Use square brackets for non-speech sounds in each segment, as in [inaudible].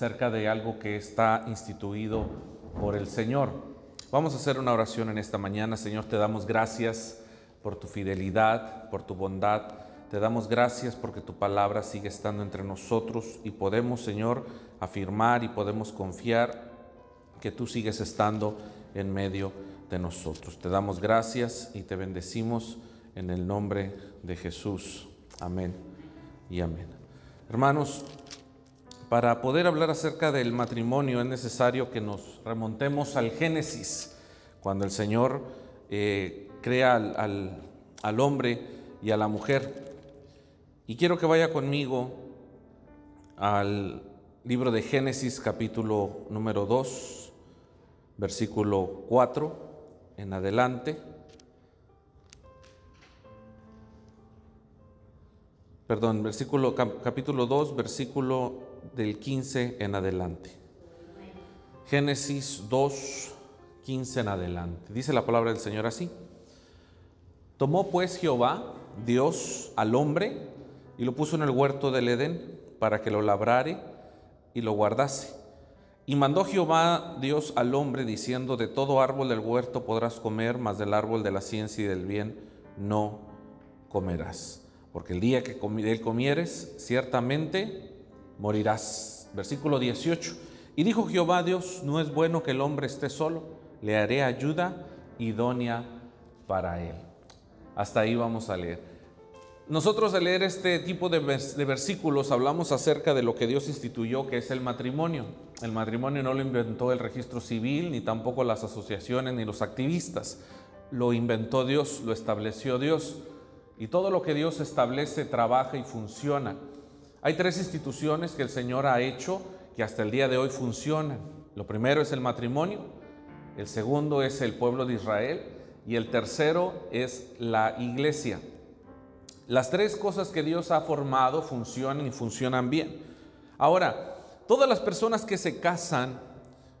acerca de algo que está instituido por el Señor. Vamos a hacer una oración en esta mañana. Señor, te damos gracias por tu fidelidad, por tu bondad. Te damos gracias porque tu palabra sigue estando entre nosotros y podemos, Señor, afirmar y podemos confiar que tú sigues estando en medio de nosotros. Te damos gracias y te bendecimos en el nombre de Jesús. Amén y amén. Hermanos, para poder hablar acerca del matrimonio es necesario que nos remontemos al Génesis, cuando el Señor eh, crea al, hombre y a la mujer. Y quiero que vaya conmigo al libro de Génesis capítulo número 2, versículo 4 en adelante. Perdón, versículo, capítulo 2, versículo del 15 en adelante. Génesis 2, 15 en adelante. Dice la palabra del Señor así. Tomó pues Jehová, Dios, al hombre y lo puso en el huerto del Edén para que lo labrare y lo guardase. Y mandó Jehová Dios al hombre diciendo, de todo árbol del huerto podrás comer, mas del árbol de la ciencia y del bien no comerás. Porque el día que él comieres, ciertamente morirás. Versículo 18. Y dijo Jehová Dios, no es bueno que el hombre esté solo, le haré ayuda idónea para él. Hasta ahí vamos a leer. Nosotros al leer este tipo de, de, versículos hablamos acerca de lo que Dios instituyó, que es el matrimonio. El matrimonio no lo inventó el registro civil, ni tampoco las asociaciones, ni los activistas. Lo inventó Dios, lo estableció Dios. Y todo lo que Dios establece trabaja y funciona. Hay tres instituciones que el Señor ha hecho que hasta el día de hoy funcionan. Lo primero es el matrimonio, el segundo es el pueblo de Israel y el tercero es la iglesia. Las tres cosas que Dios ha formado funcionan y funcionan bien. Ahora, todas las personas que se casan,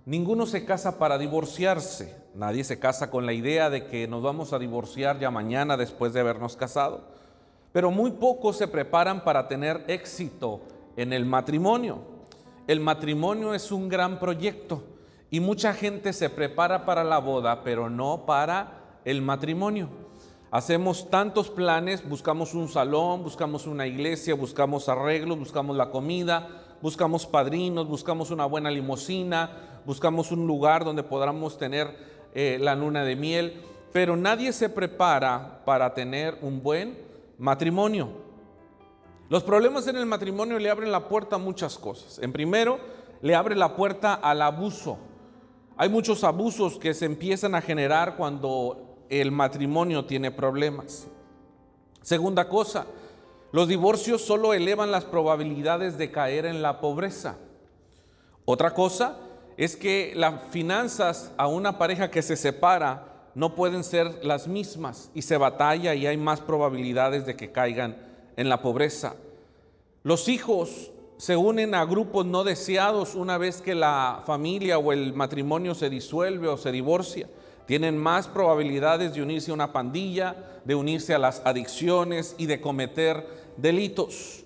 ninguno se casa para divorciarse. Nadie se casa con la idea de que nos vamos a divorciar ya mañana después de habernos casado pero muy pocos se preparan para tener éxito en el matrimonio. El matrimonio es un gran proyecto y mucha gente se prepara para la boda, pero no para el matrimonio. Hacemos tantos planes, buscamos un salón, buscamos una iglesia, buscamos arreglos, buscamos la comida, buscamos padrinos, buscamos una buena limusina, buscamos un lugar donde podamos tener eh, la luna de miel, pero nadie se prepara para tener un buen matrimonio. Los problemas en el matrimonio le abren la puerta a muchas cosas. En primero, le abre la puerta al abuso. Hay muchos abusos que se empiezan a generar cuando el matrimonio tiene problemas. Segunda cosa, los divorcios solo elevan las probabilidades de caer en la pobreza. Otra cosa es que las finanzas a una pareja que se separa no pueden ser las mismas y se batalla y hay más probabilidades de que caigan en la pobreza. Los hijos se unen a grupos no deseados una vez que la familia o el matrimonio se disuelve o se divorcia. Tienen más probabilidades de unirse a una pandilla, de unirse a las adicciones y de cometer delitos.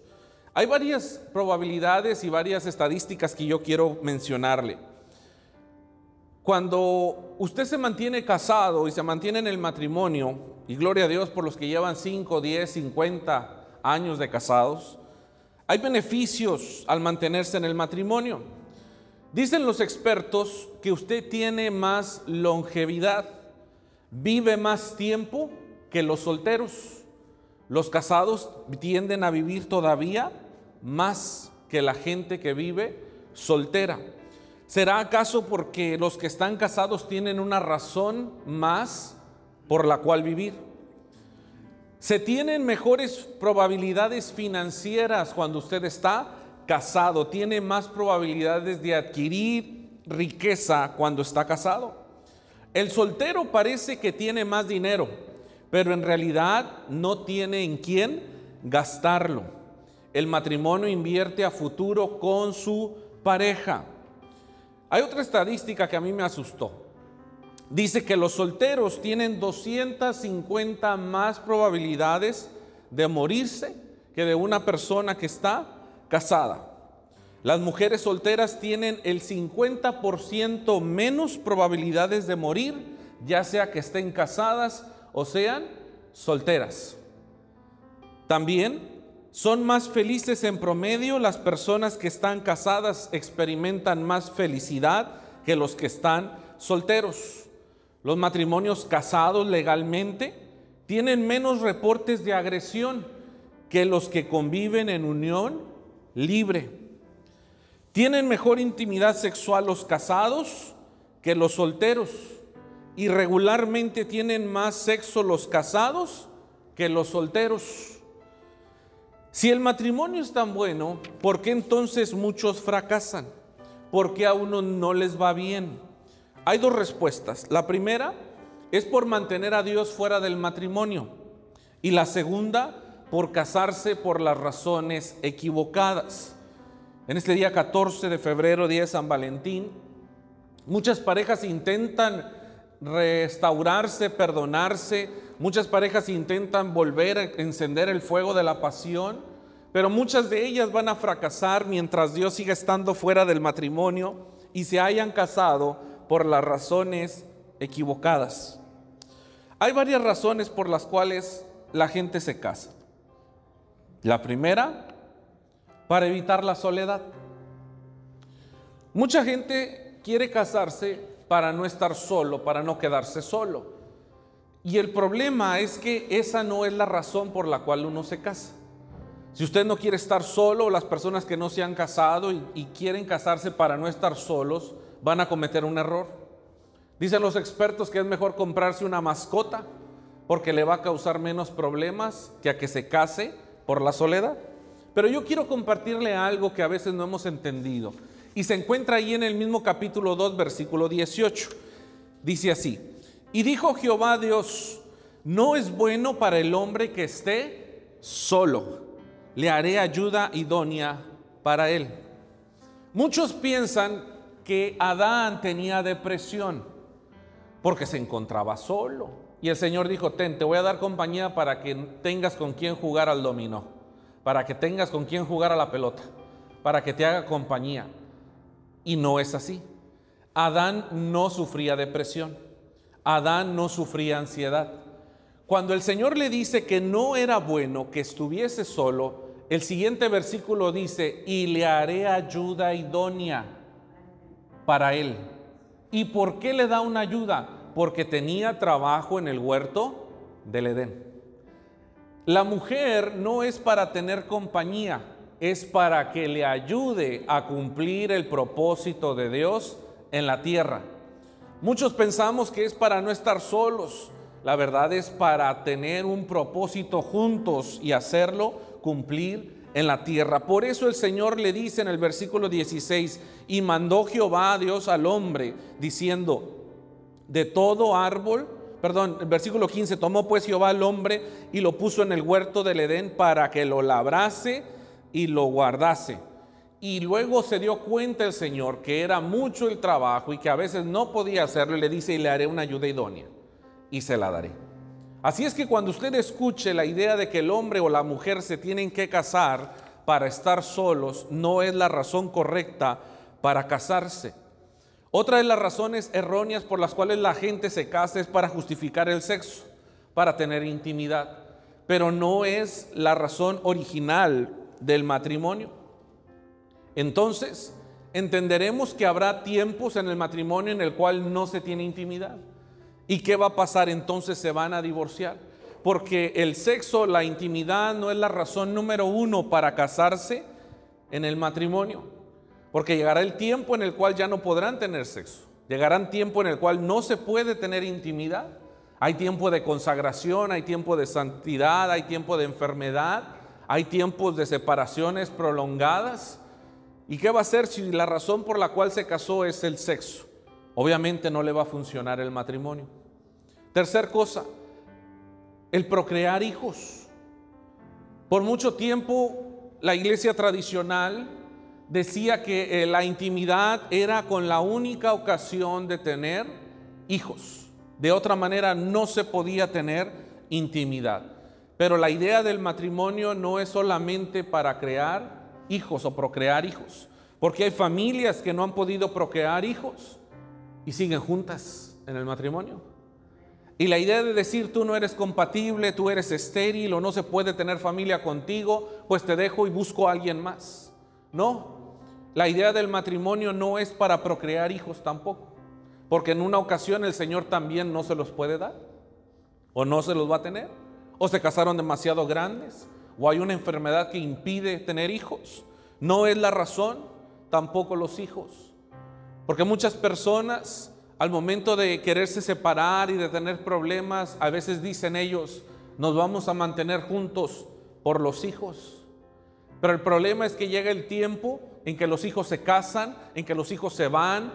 Hay varias probabilidades y varias estadísticas que yo quiero mencionarle. Cuando usted se mantiene casado y se mantiene en el matrimonio, y gloria a Dios por los que llevan 5, 10, 50 años de casados, hay beneficios al mantenerse en el matrimonio. Dicen los expertos que usted tiene más longevidad, vive más tiempo que los solteros. Los casados tienden a vivir todavía más que la gente que vive soltera. ¿Será acaso porque los que están casados tienen una razón más por la cual vivir? Se tienen mejores probabilidades financieras cuando usted está casado, tiene más probabilidades de adquirir riqueza cuando está casado. El soltero parece que tiene más dinero, pero en realidad no tiene en quién gastarlo. El matrimonio invierte a futuro con su pareja. Hay otra estadística que a mí me asustó. Dice que los solteros tienen 250 más probabilidades de morirse que de una persona que está casada. las mujeres solteras tienen el 50% menos probabilidades de morir, ya sea que estén casadas o sean solteras. También son más felices en promedio las personas que están casadas, experimentan más felicidad que los que están solteros. Los matrimonios casados legalmente tienen menos reportes de agresión que los que conviven en unión libre. Tienen mejor intimidad sexual los casados que los solteros. Y regularmente tienen más sexo los casados que los solteros. Si el matrimonio es tan bueno, ¿por qué entonces muchos fracasan? ¿Por qué a uno no les va bien? Hay dos respuestas. La primera es por mantener a Dios fuera del matrimonio. Y la segunda, por casarse por las razones equivocadas. En este día 14 de febrero, día de San Valentín, muchas parejas intentan restaurarse, perdonarse, Muchas parejas intentan volver a encender el fuego de la pasión, pero muchas de ellas van a fracasar mientras Dios siga estando fuera del matrimonio y se hayan casado por las razones equivocadas. Hay varias razones por las cuales la gente se casa. La primera, para evitar la soledad. Mucha gente quiere casarse para no estar solo, para no quedarse solo. Y el problema es que esa no es la razón por la cual uno se casa. Si usted no quiere estar solo, las personas que no se han casado y, quieren casarse para no estar solos, van a cometer un error. Dicen los expertos que es mejor comprarse una mascota porque le va a causar menos problemas que a que se case por la soledad. Pero yo quiero compartirle algo que a veces no hemos entendido. Y se encuentra ahí en el mismo capítulo 2, versículo 18. Dice así, y dijo Jehová Dios, no es bueno para el hombre que esté solo, le haré ayuda idónea para él. Muchos piensan que Adán tenía depresión porque se encontraba solo. Y el Señor dijo, ten, te voy a dar compañía para que tengas con quien jugar al dominó, para que tengas con quien jugar a la pelota, para que te haga compañía. Y no es así. Adán no sufría depresión. Adán no sufría ansiedad. Cuando el Señor le dice que no era bueno que estuviese solo, el siguiente versículo dice, y le haré ayuda idónea para él. ¿Y por qué le da una ayuda? Porque tenía trabajo en el huerto del Edén. La mujer no es para tener compañía, es para que le ayude a cumplir el propósito de Dios en la tierra. Muchos pensamos que es para no estar solos. La verdad es para tener un propósito juntos y hacerlo cumplir en la tierra. Por eso el Señor le dice en el versículo 16, y mandó Jehová a Dios al hombre, diciendo, de todo árbol, perdón, el versículo 15, tomó pues Jehová al hombre y lo puso en el huerto del Edén para que lo labrase y lo guardase. Y luego se dio cuenta el Señor que era mucho el trabajo y que a veces no podía hacerlo y le dice, y le haré una ayuda idónea y se la daré. Así es que cuando usted escuche la idea de que el hombre o la mujer se tienen que casar para estar solos, no es la razón correcta para casarse. Otra de las razones erróneas por las cuales la gente se casa es para justificar el sexo, para tener intimidad, pero no es la razón original del matrimonio. Entonces, entenderemos que habrá tiempos en el matrimonio en el cual no se tiene intimidad. ¿Y qué va a pasar? Entonces se van a divorciar. Porque el sexo, la intimidad no es la razón número uno para casarse en el matrimonio. Porque llegará el tiempo en el cual ya no podrán tener sexo. Llegará tiempo en el cual no se puede tener intimidad. Hay tiempo de consagración, hay tiempo de santidad, hay tiempo de enfermedad, hay tiempos de separaciones prolongadas. ¿Y qué va a hacer si la razón por la cual se casó es el sexo? Obviamente no le va a funcionar el matrimonio. Tercer cosa, el procrear hijos. Por mucho tiempo la iglesia tradicional decía que eh, la intimidad era con la única ocasión de tener hijos. De otra manera no se podía tener intimidad. Pero la idea del matrimonio no es solamente para crear hijos o procrear hijos. Porque hay familias que no han podido procrear hijos y siguen juntas en el matrimonio. Y la idea de decir tú no eres compatible, tú eres estéril o no se puede tener familia contigo, pues te dejo y busco a alguien más. No, la idea del matrimonio no es para procrear hijos tampoco, porque en una ocasión el Señor también no se los puede dar, o no se los va a tener, o se casaron demasiado grandes, o hay una enfermedad que impide tener hijos. No es la razón tampoco los hijos. Porque muchas personas al momento de quererse separar y de tener problemas, a veces dicen ellos, nos vamos a mantener juntos por los hijos. Pero el problema es que llega el tiempo en que los hijos se casan, en que los hijos se van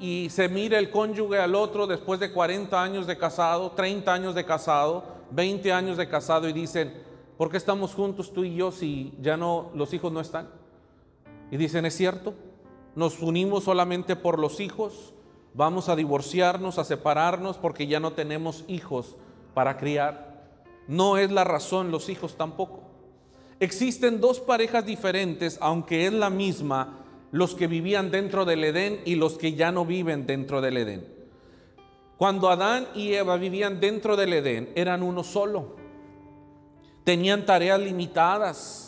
y se mira el cónyuge al otro después de 40 años de casado, 30 años de casado, 20 años de casado y dicen, ¿por qué estamos juntos tú y yo si ya no los hijos no están? Y dicen, es cierto, nos unimos solamente por los hijos, vamos a divorciarnos, a separarnos porque ya no tenemos hijos para criar. No es la razón los hijos tampoco. Existen dos parejas diferentes, aunque es la misma, los que vivían dentro del Edén y los que ya no viven dentro del Edén. Cuando Adán y Eva vivían dentro del Edén, eran uno solo. Tenían tareas limitadas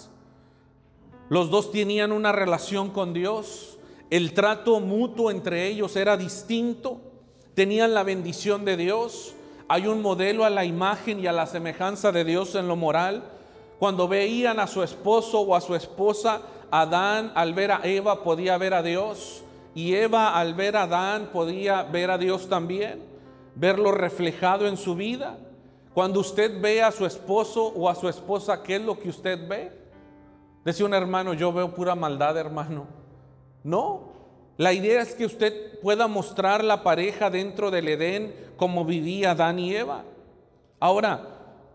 los dos tenían una relación con Dios. El trato mutuo entre ellos era distinto. Tenían la bendición de Dios. Hay un modelo a la imagen y a la semejanza de Dios en lo moral. Cuando veían a su esposo o a su esposa, Adán al ver a Eva podía ver a Dios. Y Eva al ver a Adán podía ver a Dios también, verlo reflejado en su vida. Cuando usted ve a su esposo o a su esposa, ¿qué es lo que usted ve? Decía un hermano, yo veo pura maldad, hermano. No, la idea es que usted pueda mostrar la pareja dentro del Edén como vivía Adán y Eva. Ahora,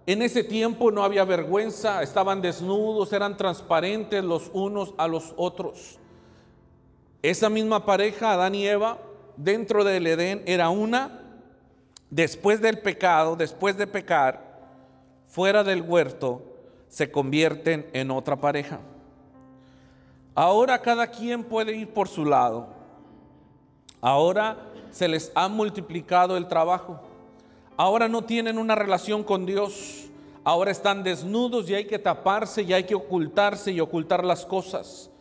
en ese tiempo no había vergüenza, estaban desnudos, eran transparentes los unos a los otros. Esa misma pareja, Adán y Eva, dentro del Edén era una, después del pecado, después de pecar, fuera del huerto, se convierten en otra pareja. Ahora cada quien puede ir por su lado. Ahora se les ha multiplicado el trabajo. Ahora no tienen una relación con Dios. Ahora están desnudos y hay que taparse y hay que ocultarse y ocultar las cosas.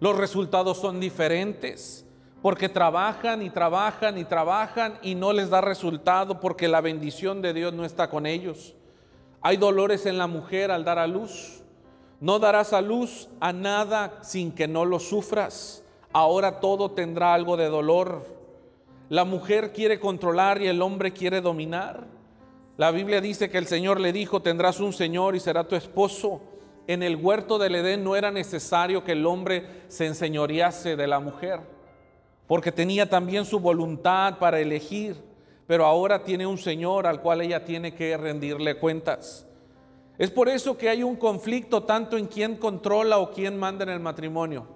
Los resultados son diferentes porque trabajan y trabajan y trabajan y no les da resultado porque la bendición de Dios no está con ellos. Hay dolores en la mujer al dar a luz. No darás a luz a nada sin que no lo sufras. Ahora todo tendrá algo de dolor. La mujer quiere controlar y el hombre quiere dominar. La Biblia dice que el Señor le dijo, tendrás un Señor y será tu esposo. En el huerto del Edén no era necesario que el hombre se enseñorease de la mujer, porque tenía también su voluntad para elegir pero ahora tiene un Señor al cual ella tiene que rendirle cuentas. Es por eso que hay un conflicto tanto en quién controla o quién manda en el matrimonio.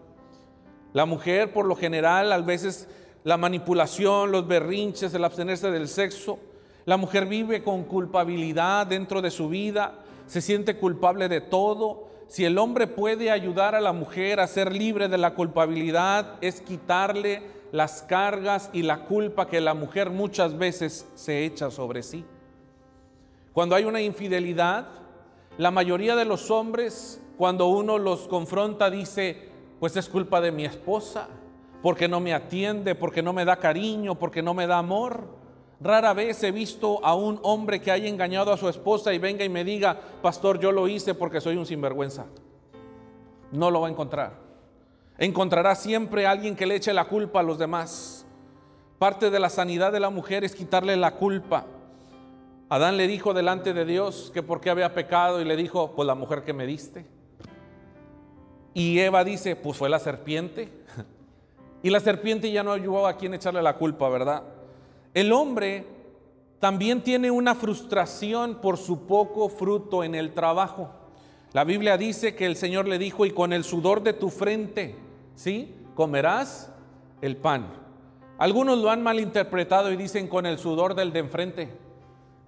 La mujer, por lo general, a veces la manipulación, los berrinches, el abstenerse del sexo. La mujer vive con culpabilidad dentro de su vida, se siente culpable de todo. Si el hombre puede ayudar a la mujer a ser libre de la culpabilidad, es quitarle las cargas y la culpa que la mujer muchas veces se echa sobre sí. Cuando hay una infidelidad, la mayoría de los hombres, cuando uno los confronta, dice, pues es culpa de mi esposa, porque no me atiende, porque no me da cariño, porque no me da amor. Rara vez he visto a un hombre que haya engañado a su esposa y venga y me diga, pastor, yo lo hice porque soy un sinvergüenza. No lo va a encontrar. Encontrará siempre alguien que le eche la culpa a los demás. Parte de la sanidad de la mujer es quitarle la culpa. Adán le dijo delante de Dios que por qué había pecado y le dijo, pues la mujer que me diste. Y Eva dice, pues fue la serpiente. [laughs] Y la serpiente ya no ayudó a quien echarle la culpa, ¿verdad? El hombre también tiene una frustración por su poco fruto en el trabajo. La Biblia dice que el Señor le dijo, y con el sudor de tu frente ¿sí? Comerás el pan. Algunos lo han malinterpretado y dicen con el sudor del de enfrente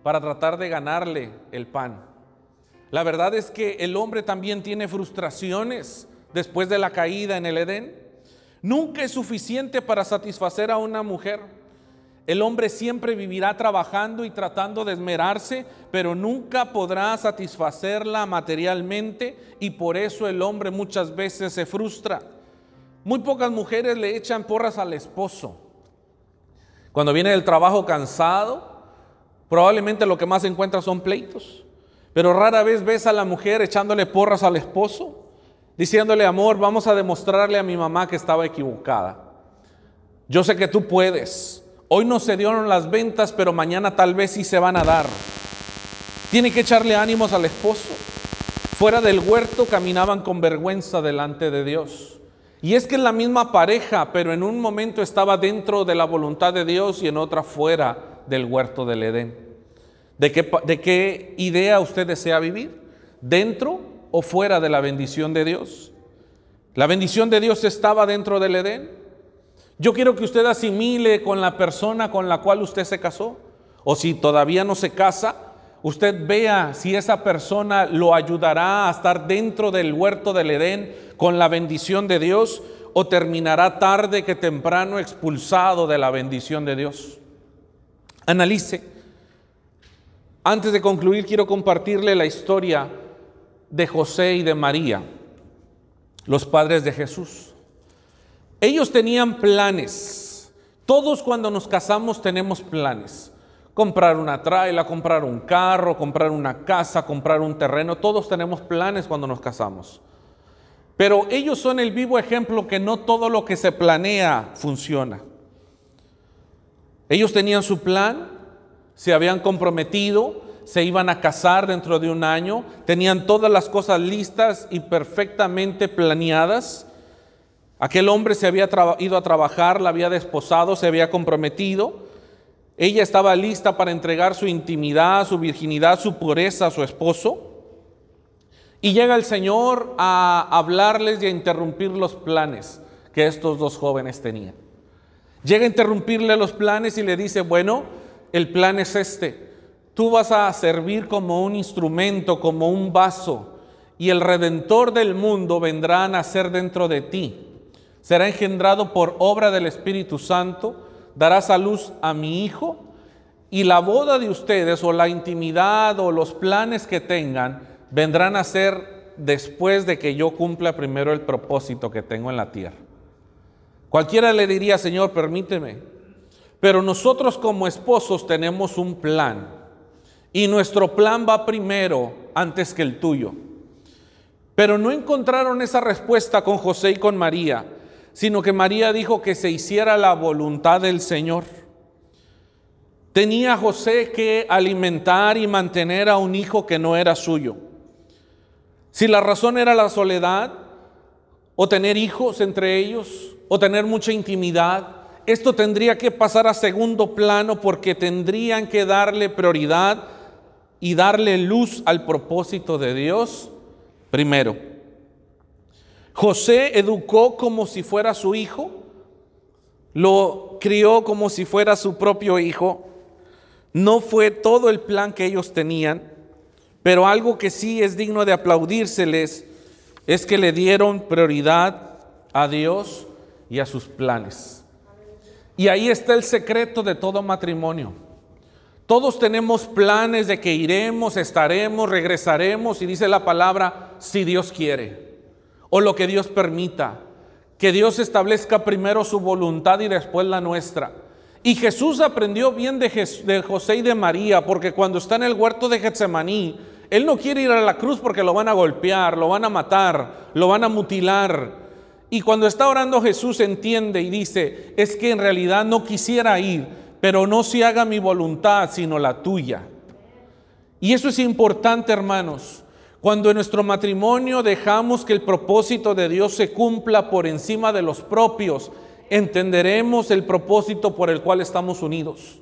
para tratar de ganarle el pan. La verdad es que el hombre también tiene frustraciones después de la caída en el Edén. Nunca es suficiente para satisfacer a una mujer. El hombre siempre vivirá trabajando y tratando de esmerarse, pero nunca podrá satisfacerla materialmente y por eso el hombre muchas veces se frustra. Muy pocas mujeres le echan porras al esposo. Cuando viene del trabajo cansado, probablemente lo que más encuentra son pleitos. Pero rara vez ves a la mujer echándole porras al esposo, diciéndole, amor, vamos a demostrarle a mi mamá que estaba equivocada. Yo sé que tú puedes. Hoy no se dieron las ventas, pero mañana tal vez sí se van a dar. Tiene que echarle ánimos al esposo. Fuera del huerto caminaban con vergüenza delante de Dios. Y es que es la misma pareja, pero en un momento estaba dentro de la voluntad de Dios y en otra fuera del huerto del Edén. ¿De qué, de qué idea usted desea vivir? ¿Dentro o fuera de la bendición de Dios? La bendición de Dios estaba dentro del Edén. Yo quiero que usted asimile con la persona con la cual usted se casó. O si todavía no se casa, usted vea si esa persona lo ayudará a estar dentro del huerto del Edén con la bendición de Dios o terminará tarde que temprano expulsado de la bendición de Dios. Analice. Antes de concluir, quiero compartirle la historia de José y de María, los padres de Jesús. Ellos tenían planes. Todos cuando nos casamos tenemos planes comprar una traila, comprar un carro, comprar una casa, comprar un terreno. Todos tenemos planes cuando nos casamos. Pero ellos son el vivo ejemplo que no todo lo que se planea funciona. Ellos tenían su plan, se habían comprometido, se iban a casar dentro de un año, tenían todas las cosas listas y perfectamente planeadas. Aquel hombre se había ido a trabajar, la había desposado, se había comprometido. Ella estaba lista para entregar su intimidad, su virginidad, su pureza a su esposo. Y llega el Señor a hablarles y a interrumpir los planes que estos dos jóvenes tenían. Llega a interrumpirle los planes y le dice, bueno, el plan es este. Tú vas a servir como un instrumento, como un vaso, y el redentor del mundo vendrá a nacer dentro de ti. Será engendrado por obra del Espíritu Santo darás a luz a mi hijo y la boda de ustedes o la intimidad o los planes que tengan vendrán a ser después de que yo cumpla primero el propósito que tengo en la tierra. Cualquiera le diría, Señor, permíteme, pero nosotros como esposos tenemos un plan y nuestro plan va primero antes que el tuyo. Pero no encontraron esa respuesta con José y con María sino que María dijo que se hiciera la voluntad del Señor. Tenía José que alimentar y mantener a un hijo que no era suyo. Si la razón era la soledad, o tener hijos entre ellos, o tener mucha intimidad, esto tendría que pasar a segundo plano porque tendrían que darle prioridad y darle luz al propósito de Dios primero. José educó como si fuera su hijo, lo crió como si fuera su propio hijo. No fue todo el plan que ellos tenían, pero algo que sí es digno de aplaudírseles es que le dieron prioridad a Dios y a sus planes. Y ahí está el secreto de todo matrimonio. Todos tenemos planes de que iremos, estaremos, regresaremos y dice la palabra, si Dios quiere o lo que Dios permita. Que Dios establezca primero su voluntad y después la nuestra. Y Jesús aprendió bien de, José y de María, porque cuando está en el huerto de Getsemaní, Él no quiere ir a la cruz porque lo van a golpear, lo van a matar, lo van a mutilar. Y cuando está orando Jesús entiende y dice, es que en realidad no quisiera ir, pero no se haga mi voluntad, sino la tuya. Y eso es importante, hermanos. Cuando en nuestro matrimonio dejamos que el propósito de Dios se cumpla por encima de los propios, entenderemos el propósito por el cual estamos unidos.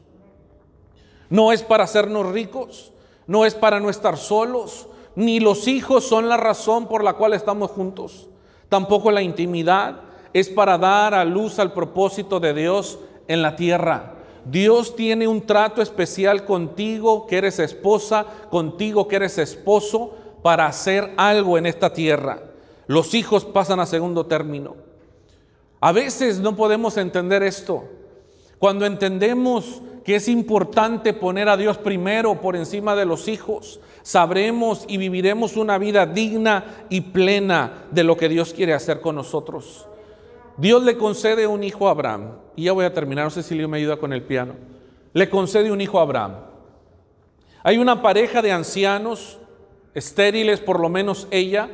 No es para hacernos ricos, no es para no estar solos, ni los hijos son la razón por la cual estamos juntos. Tampoco la intimidad es para dar a luz al propósito de Dios en la tierra. Dios tiene un trato especial contigo que eres esposa, contigo que eres esposo, para hacer algo en esta tierra. Los hijos pasan a segundo término. A veces no podemos entender esto. Cuando entendemos que es importante poner a Dios primero por encima de los hijos, sabremos y viviremos una vida digna y plena de lo que Dios quiere hacer con nosotros. Dios le concede un hijo a Abraham, y ya voy a terminar, no sé si Leo me ayuda con el piano. Le concede un hijo a Abraham. Hay una pareja de ancianos, estériles por lo menos ella,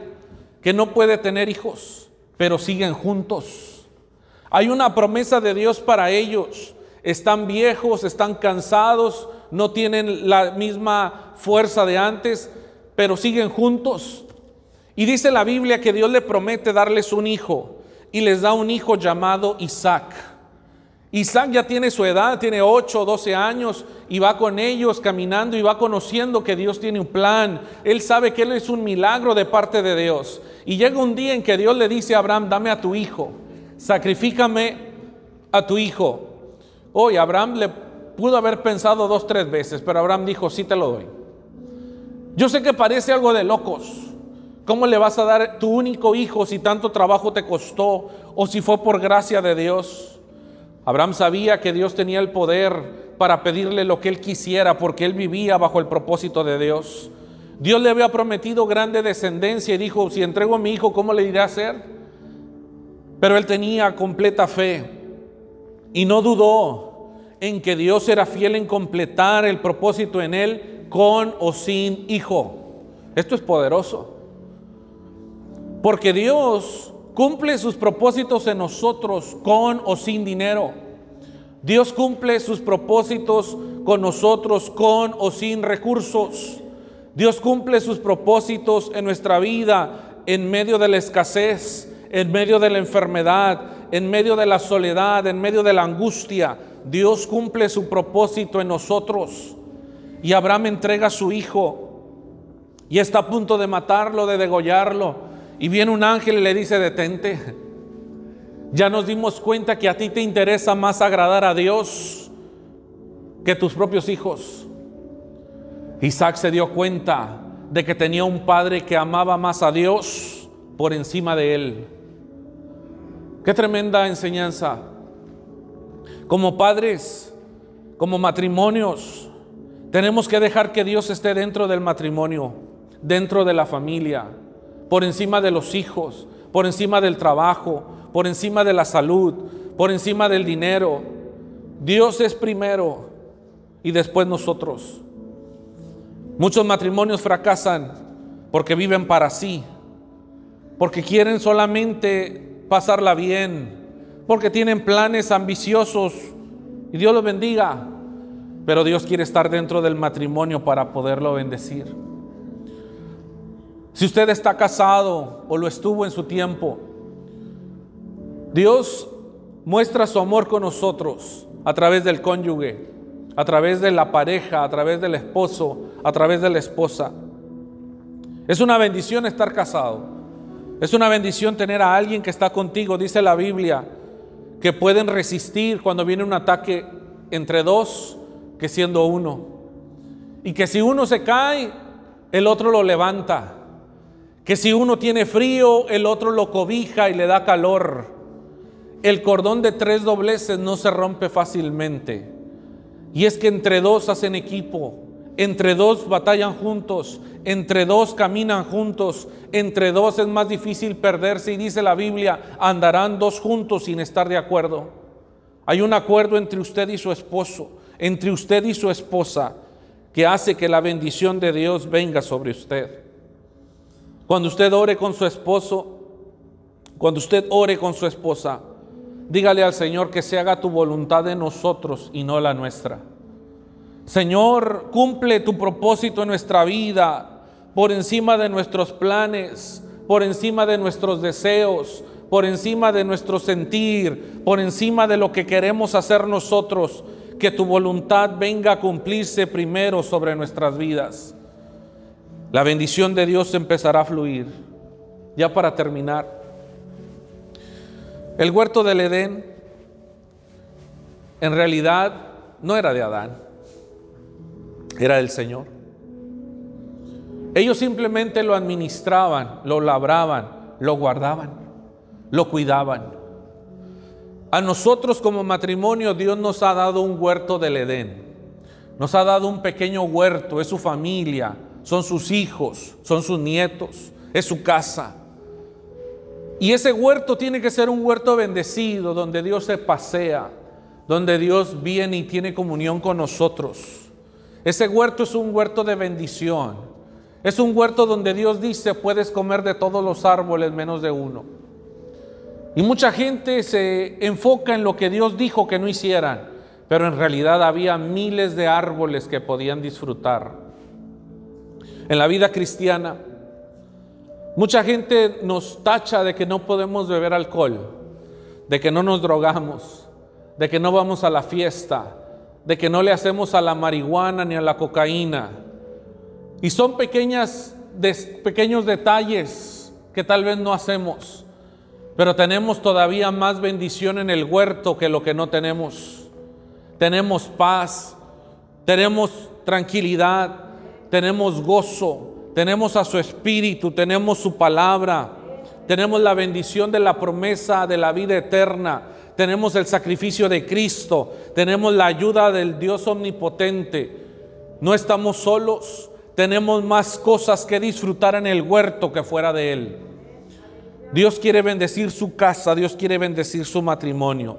que no puede tener hijos, pero siguen juntos hay una promesa de Dios para ellos. Están viejos, están cansados, no tienen la misma fuerza de antes, pero siguen juntos. Y dice la Biblia que Dios le promete darles un hijo y les da un hijo llamado Isaac. Isaac ya tiene su edad, tiene 8 o 12 años y va con ellos caminando y va conociendo que Dios tiene un plan. Él sabe que Él es un milagro de parte de Dios. Y llega un día en que Dios le dice a Abraham, dame a tu hijo sacrifícame a tu hijo. Hoy Abraham le pudo haber pensado dos, tres veces, pero Abraham dijo, sí te lo doy. Yo sé que parece algo de locos. ¿Cómo le vas a dar tu único hijo si tanto trabajo te costó o si fue por gracia de Dios? Abraham sabía que Dios tenía el poder para pedirle lo que él quisiera porque él vivía bajo el propósito de Dios. Dios le había prometido grande descendencia y dijo, si entrego a mi hijo, ¿cómo le iré a hacer? Pero él tenía completa fe y no dudó en que Dios era fiel en completar el propósito en él con o sin hijo. Esto es poderoso. Porque Dios cumple sus propósitos en nosotros con o sin dinero. Dios cumple sus propósitos con nosotros con o sin recursos. Dios cumple sus propósitos en nuestra vida en medio de la escasez en medio de la enfermedad, en medio de la soledad, en medio de la angustia, Dios cumple su propósito en nosotros. Y Abraham entrega a su hijo y está a punto de matarlo, de degollarlo. Y viene un ángel y le dice, detente. Ya nos dimos cuenta que a ti te interesa más agradar a Dios que tus propios hijos. Isaac se dio cuenta de que tenía un padre que amaba más a Dios por encima de él. Qué tremenda enseñanza. Como padres, como matrimonios, tenemos que dejar que Dios esté dentro del matrimonio, dentro de la familia, por encima de los hijos, por encima del trabajo, por encima de la salud, por encima del dinero. Dios es primero y después nosotros. Muchos matrimonios fracasan porque viven para sí, porque quieren solamente pasarla bien, porque tienen planes ambiciosos y Dios los bendiga, pero Dios quiere estar dentro del matrimonio para poderlo bendecir. Si usted está casado o lo estuvo en su tiempo, Dios muestra su amor con nosotros a través del cónyuge, a través de la pareja, a través del esposo, a través de la esposa. Es una bendición estar casado. Es una bendición tener a alguien que está contigo, dice la Biblia, que pueden resistir cuando viene un ataque entre dos que siendo uno. Y que si uno se cae, el otro lo levanta. Que si uno tiene frío, el otro lo cobija y le da calor. El cordón de tres dobleces no se rompe fácilmente. Y es que entre dos hacen equipo. Entre dos batallan juntos, entre dos caminan juntos, entre dos es más difícil perderse y dice la Biblia, andarán dos juntos sin estar de acuerdo. Hay un acuerdo entre usted y su esposo, entre usted y su esposa, que hace que la bendición de Dios venga sobre usted. Cuando usted ore con su esposo, cuando usted ore con su esposa, dígale al Señor que se haga tu voluntad en nosotros y no la nuestra. Señor, cumple tu propósito en nuestra vida por encima de nuestros planes, por encima de nuestros deseos, por encima de nuestro sentir, por encima de lo que queremos hacer nosotros. Que tu voluntad venga a cumplirse primero sobre nuestras vidas. La bendición de Dios empezará a fluir. Ya para terminar, el huerto del Edén en realidad no era de Adán era del Señor. Ellos simplemente lo administraban, lo labraban, lo guardaban, lo cuidaban. A nosotros como matrimonio Dios nos ha dado un huerto del Edén. Nos ha dado un pequeño huerto, es su familia, son sus hijos, son sus nietos, es su casa. Y ese huerto tiene que ser un huerto bendecido, donde Dios se pasea, donde Dios viene y tiene comunión con nosotros. Ese huerto es un huerto de bendición. Es un huerto donde Dios dice, puedes comer de todos los árboles menos de uno. Y mucha gente se enfoca en lo que Dios dijo que no hicieran, pero en realidad había miles de árboles que podían disfrutar. En la vida cristiana, mucha gente nos tacha de que no podemos beber alcohol, de que no nos drogamos, de que no vamos a la fiesta, de que no le hacemos a la marihuana ni a la cocaína. Y son pequeñas, pequeños detalles que tal vez no hacemos pero tenemos todavía más bendición en el huerto que lo que no tenemos. Tenemos paz, tenemos tranquilidad, tenemos gozo, tenemos a su espíritu, tenemos su palabra, tenemos la bendición de la promesa de la vida eterna, tenemos el sacrificio de Cristo, tenemos la ayuda del Dios omnipotente. No estamos solos, tenemos más cosas que disfrutar en el huerto que fuera de él. Dios quiere bendecir su casa, Dios quiere bendecir su matrimonio.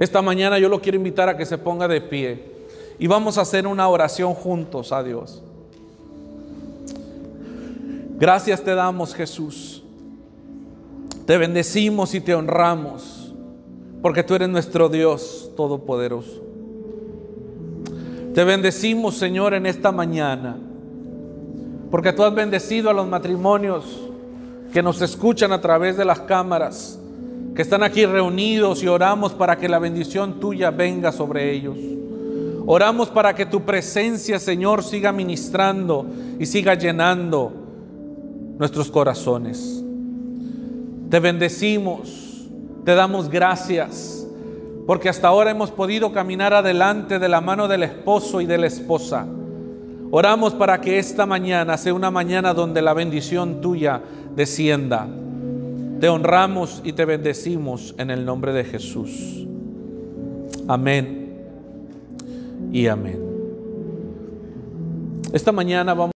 Esta mañana yo lo quiero invitar a que se ponga de pie y vamos a hacer una oración juntos a Dios. Gracias te damos Jesús. Te bendecimos y te honramos porque tú eres nuestro Dios todopoderoso. Te bendecimos Señor en esta mañana porque tú has bendecido a los matrimonios que nos escuchan a través de las cámaras, que están aquí reunidos y oramos para que la bendición tuya venga sobre ellos. Oramos para que tu presencia, Señor, siga ministrando y siga llenando nuestros corazones. Te bendecimos, te damos gracias, porque hasta ahora hemos podido caminar adelante de la mano del esposo y de la esposa. Oramos para que esta mañana sea una mañana donde la bendición tuya descienda. Te honramos y te bendecimos en el nombre de Jesús. Amén y amén. Esta mañana vamos